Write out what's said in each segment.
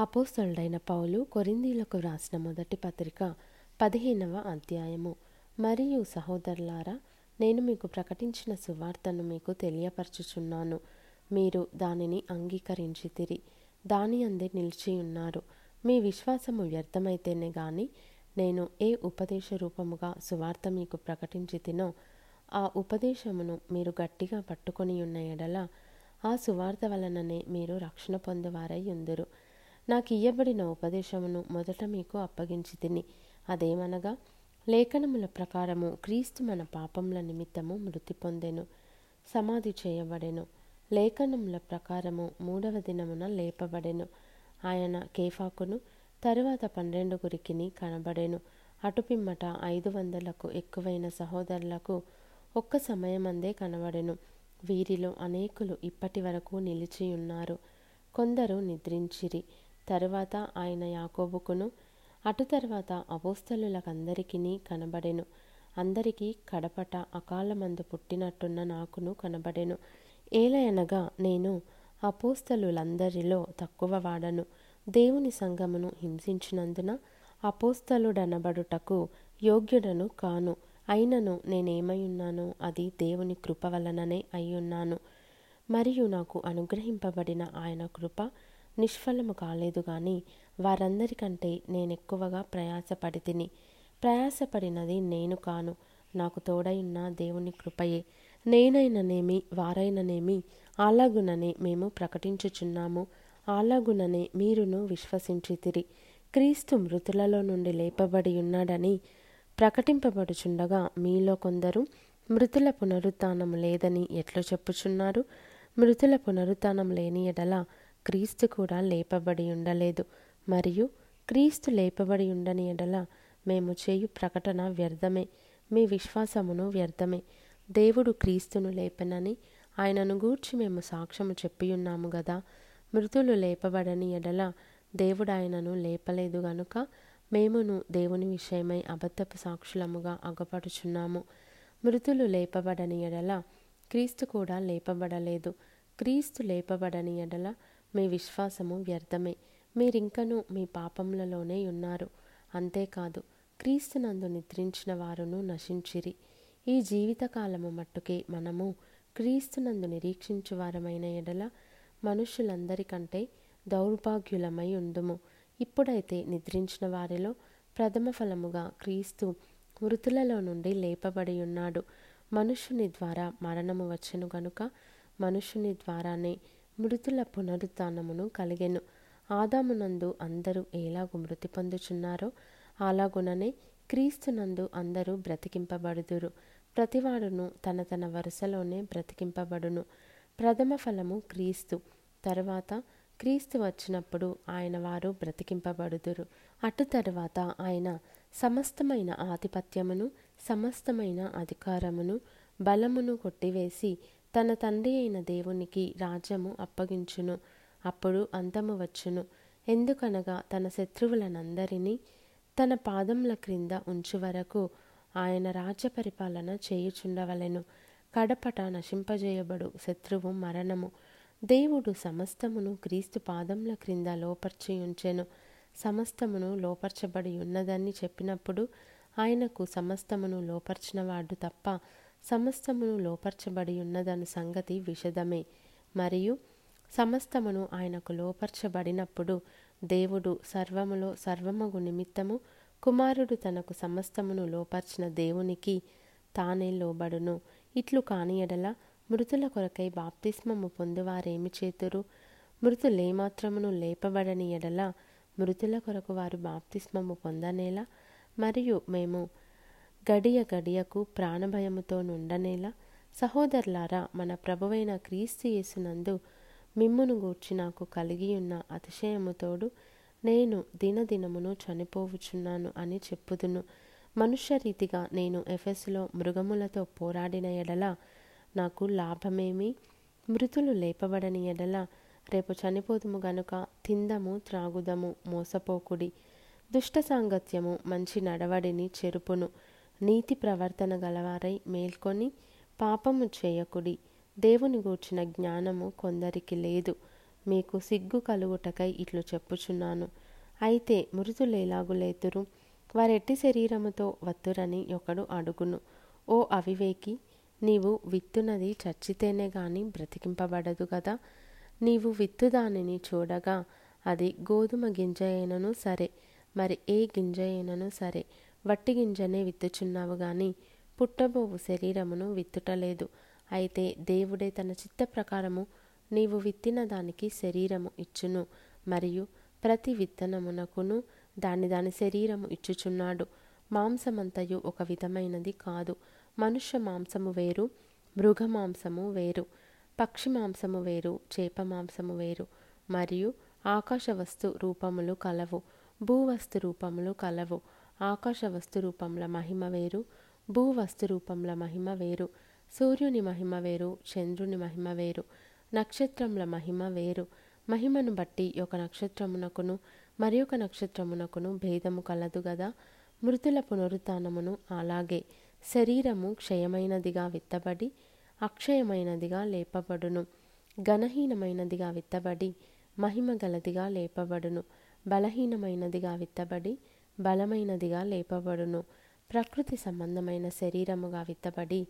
అపోస్తలుడైన పౌలు కొరిందీలకు వ్రాసిన మొదటి పత్రిక పదిహేనవ అధ్యాయము. మరియు సహోదరులారా నేను మీకు ప్రకటించిన సువార్తను మీకు తెలియపరచుచున్నాను. మీరు దానిని అంగీకరించితిరి దాని అందే నిలిచి ఉన్నారు. మీ విశ్వాసము వ్యర్థమైతేనే గాని నేను ఏ ఉపదేశ రూపముగా సువార్త మీకు ప్రకటించి తినో ఆ ఉపదేశమును మీరు గట్టిగా పట్టుకొని ఉన్న ఎడల ఆ సువార్త వలననే మీరు రక్షణ పొందువారై ఉందురు. నాకు ఇయ్యబడిన ఉపదేశమును మొదట మీకు అప్పగించి తిని అదేమనగా లేఖనముల ప్రకారము క్రీస్తు మన పాపముల నిమిత్తము మృతి పొందెను సమాధి చేయబడెను. లేఖనముల ప్రకారము మూడవ దినమున లేపబడెను. ఆయన కేఫాకును తరువాత పన్నెండుగురికిని కనబడెను. అటుపిమ్మట ఐదు వందలకు ఎక్కువైన సహోదరులకు ఒక్క సమయమందే కనబడెను. వీరిలో అనేకులు ఇప్పటి వరకు నిలిచి ఉన్నారు కొందరు నిద్రించిరి. తరువాత ఆయన యాకోబుకును అటు తర్వాత అపోస్తలులకందరికీ కనబడెను. అందరికీ కడపట అకాలమందు పుట్టినట్టున్న నాకును కనబడెను. ఏలయనగా నేను అపోస్తలులందరిలో తక్కువ వాడను దేవుని సంగమును హింసించినందున అపోస్తలుడనబడుటకు యోగ్యుడను కాను. అయినను నేనేమైయున్నానో అది దేవుని కృప వలననే అయ్యున్నాను. మరియు నాకు అనుగ్రహింపబడిన ఆయన కృప నిష్ఫలము కాలేదు గాని వారందరికంటే నేనెక్కువగా ప్రయాసపడి తిని ప్రయాసపడినది నేను కాను. నాకు తోడైన దేవుని కృపయే. నేనైననేమి వారైననేమి అలాగుననే మేము ప్రకటించుచున్నాము. అలాగుననే మీరును విశ్వసించితిరి. క్రీస్తు మృతులలో నుండి లేపబడి ఉన్నాడని ప్రకటింపబడుచుండగా మీలో కొందరు మృతుల పునరుత్నం లేదని ఎట్లు చెప్పుచున్నారు? మృతుల పునరుత్నం లేని ఎడల క్రీస్తు కూడా లేపబడి ఉండలేదు. మరియు క్రీస్తు లేపబడి ఉండని ఎడల మేము చేయు ప్రకటన వ్యర్థమే. మీ విశ్వాసమును వ్యర్థమే. దేవుడు క్రీస్తును లేపనని ఆయనను గూర్చి మేము సాక్ష్యము చెప్పియున్నాము గదా. మృతులు లేపబడని ఎడల దేవుడు ఆయనను లేపలేదు గనుక మేమును దేవుని విషయమై అబద్ధపు సాక్షులముగా అగపడుచున్నాము. మృతులు లేపబడని ఎడల క్రీస్తు కూడా లేపబడలేదు. క్రీస్తు లేపబడని ఎడల మీ విశ్వాసము వ్యర్థమే. మీరింకనూ మీ పాపములలోనే ఉన్నారు. అంతేకాదు క్రీస్తునందు నిద్రించిన వారును నశించిరి. ఈ జీవితకాలము మట్టుకే మనము క్రీస్తునందు నిరీక్షించువారమైన ఎడల మనుషులందరికంటే దౌర్భాగ్యులమై ఉండుము ఇప్పుడైతే నిద్రించిన వారిలో ప్రథమ ఫలముగా క్రీస్తు మృతులలో నుండి లేపబడి ఉన్నాడు. మనుషుని ద్వారా మరణము వచ్చెను గనుక మనుషుని ద్వారానే మృతుల పునరుత్నమును కలిగెను. ఆదామునందు అందరూ ఎలాగు మృతి పొందుచున్నారో అలాగుననే క్రీస్తునందు అందరూ బ్రతికింపబడుదురు. ప్రతివాడును తన తన వరుసలోనే బ్రతికింపబడును. ప్రథమ ఫలము క్రీస్తు. తరువాత క్రీస్తు వచ్చినప్పుడు ఆయన వారు బ్రతికింపబడుదురు. అటు తరువాత ఆయన సమస్తమైన ఆధిపత్యమును సమస్తమైన అధికారమును బలమును కొట్టివేసి తన తండ్రి అయిన దేవునికి రాజ్యము అప్పగించును అప్పుడు అంతము వచ్చును. ఎందుకనగా తన శత్రువులనందరినీ తన పాదముల క్రింద ఉంచు వరకు ఆయన రాజ్య పరిపాలన చేయుచుండవలెను. కడపట నశింపజేయబడు శత్రువు మరణము. దేవుడు సమస్తమును క్రీస్తు పాదముల క్రింద లోపర్చి ఉంచెను సమస్తమును లోపర్చబడి ఉన్నదని చెప్పినప్పుడు ఆయనకు సమస్తమును లోపర్చినవాడు తప్ప సమస్తమును లోపర్చబడి ఉన్నదను సంగతి విషదమే. మరియు సమస్తమును ఆయనకు లోపర్చబడినప్పుడు దేవుడు సర్వములో సర్వమగు నిమిత్తము కుమారుడు తనకు సమస్తమును లోపర్చిన దేవునికి తానే లోబడును. ఇట్లు కానియడల మృతుల కొరకై బాప్తిస్మము పొందువారేమి చేతురు? మృతులేమాత్రమును లేపబడని ఎడల మృతుల కొరకు వారు బాప్తిస్మము పొందనేలా? మరియు మేము గడియ గడియకు ప్రాణభయముతో నుండనేలా సహోదరులారా మన ప్రభువైన క్రీస్తు యేసునందు మిమ్మును గూర్చి నాకు కలిగియున్న అతిశయముతోడు నేను దినదినమును చనిపోవుచున్నాను అని చెప్పుదును. మనుష్యరీతిగా నేను ఎఫెస్లో మృగములతో పోరాడిన ఎడల నాకు లాభమేమి? మృతులు లేపబడని ఎడల రేపు చనిపోదుము గనుక తిందము త్రాగుదము మోసపోకుడి దుష్ట సాంగత్యము మంచి నడవడిని చెరుపును. నీతి ప్రవర్తన గలవారై మేల్కొని పాపము చేయకుడి. దేవుని గూర్చిన జ్ఞానము కొందరికి లేదు. మీకు సిగ్గు కలుగుటకై ఇట్లు చెప్పుచున్నాను. అయితే మృతులేలాగులేతురు వారెట్టి శరీరముతో వత్తురని ఒకడు అడుగును. ఓ అవివేకి నీవు విత్తునది చచ్చితేనే గాని బ్రతికింపబడదు కదా నీవు విత్తు దానిని చూడగా అది గోధుమ గింజ అయినను సరే మరి ఏ గింజ అయినను సరే? వట్టి గింజనే విత్తుచున్నావు గాని పుట్టబోవు శరీరమును విత్తుటలేదు. అయితే దేవుడే తన చిత్త ప్రకారము నీవు విత్తిన దానికి శరీరము ఇచ్చును. మరియు ప్రతి విత్తనమునకును దాని దాని శరీరము ఇచ్చుచున్నాడు. మాంసమంతయు ఒక విధమైనది కాదు. మనుష్య మాంసము వేరు మృగ మాంసము వేరు పక్షి మాంసము వేరు చేప మాంసము వేరు. మరియు ఆకాశ వస్తు రూపములు కలవు భూవస్తు రూపములు కలవు. ఆకాశ వస్తురూపంల మహిమ వేరు భూ వస్తురూపంల మహిమ వేరు సూర్యుని మహిమ వేరు చంద్రుని మహిమ వేరు నక్షత్రముల మహిమ వేరు. మహిమను బట్టి ఒక నక్షత్రమునకును మరి ఒక నక్షత్రమునకును భేదము కలదు గదా. మృతుల పునరుత్నమును అలాగే శరీరము క్షయమైనదిగా విత్తబడి అక్షయమైనదిగా లేపబడును. ఘనహీనమైనదిగా విత్తబడి మహిమ గలదిగా లేపబడును. బలహీనమైనదిగా విత్తబడి బలమైనదిగా లేపబడును. ప్రకృతి సంబంధమైన శరీరముగా విత్తబడి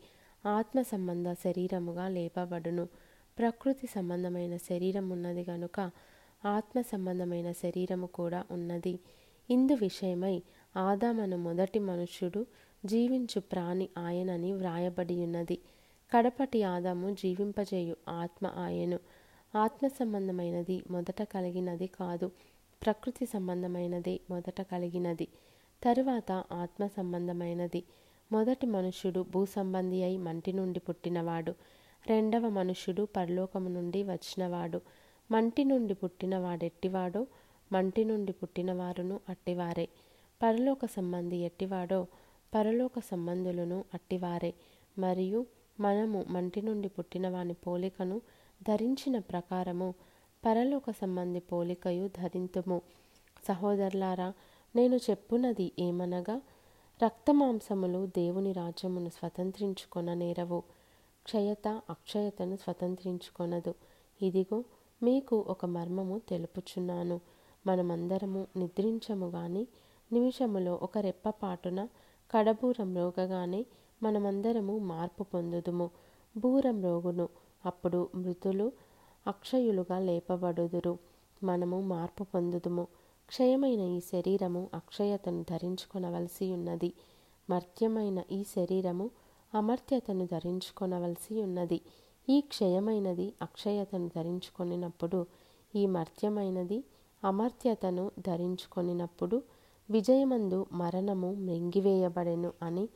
ఆత్మ సంబంధ శరీరముగా లేపబడును. ప్రకృతి సంబంధమైన శరీరం ఉన్నది గనుక ఆత్మ సంబంధమైన శరీరము కూడా ఉన్నది. ఇందు విషయమై ఆదామను మొదటి మనుష్యుడు జీవించు ప్రాణి ఆయనని వ్రాయబడి ఉన్నది కడపటి ఆదాము జీవింపజేయు ఆత్మ ఆయను. ఆత్మ సంబంధమైనది మొదట కలిగినది కాదు. ప్రకృతి సంబంధమైనది మొదట కలిగినది. తరువాత ఆత్మ సంబంధమైనది. మొదటి మనుష్యుడు భూ సంబంధి అయి మంటి నుండి పుట్టినవాడు. రెండవ మనుష్యుడు పరలోకము నుండి వచ్చినవాడు. మంటి నుండి పుట్టిన వాడెట్టివాడో మంటి నుండి పుట్టినవారును అట్టివారే. పరలోక సంబంధి ఎట్టివాడో పరలోక సంబంధులను అట్టివారే. మరియు మనము మంటి నుండి పుట్టినవాని పోలికను ధరించిన ప్రకారము పరలోక సంబంధి పోలికయు ధరింతుము. సహోదరులారా నేను చెప్పునది ఏమనగా రక్తమాంసములు దేవుని రాజ్యమును స్వతంత్రించుకొన నేరవు. క్షయత అక్షయతను స్వతంత్రించుకొనదు. ఇదిగో మీకు ఒక మర్మము తెలుపుచున్నాను. మనమందరము నిద్రించము గాని నిమిషములో ఒక రెప్పపాటున కడబూరం రోగగానే మనమందరము మార్పు పొందుదుము. బూరం రోగును అప్పుడు మృతులు అక్షయులుగా లేపబడుదురు. మనము మార్పు పొందుదుము. క్షయమైన ఈ శరీరము అక్షయతను ధరించుకొనవలసి ఉన్నది మర్త్యమైన ఈ శరీరము అమర్త్యతను ధరించుకొనవలసి ఉన్నది ఈ క్షయమైనది అక్షయతను ధరించుకొనినప్పుడు ఈ మర్త్యమైనది అమర్త్యతను ధరించుకొనినప్పుడు విజయమందు మరణము మృంగివేయబడెను అని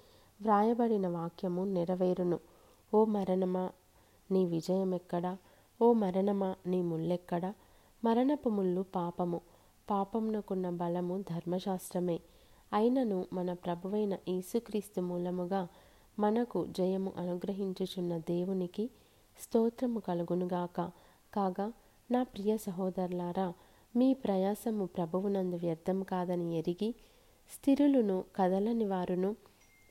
వ్రాయబడిన వాక్యము నెరవేరును. ఓ మరణమా నీ విజయం ఎక్కడా ఓ మరణమా నీ ముళ్ళెక్కడ మరణపు ముళ్ళు పాపము. పాపమునకున్న బలము ధర్మశాస్త్రమే. అయినను మన ప్రభువైన యేసుక్రీస్తు మూలముగా మనకు జయము అనుగ్రహించుచున్న దేవునికి స్తోత్రము కలుగునుగాక. కాగా నా ప్రియ సహోదరులారా మీ ప్రయాసము ప్రభువునందు వ్యర్థం కాదని ఎరిగి స్థిరులను కదలని వారును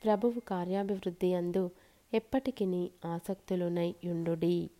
ప్రభువు కార్యాభివృద్ధి అందు ఎప్పటికీ ఆసక్తులునై యుండుడి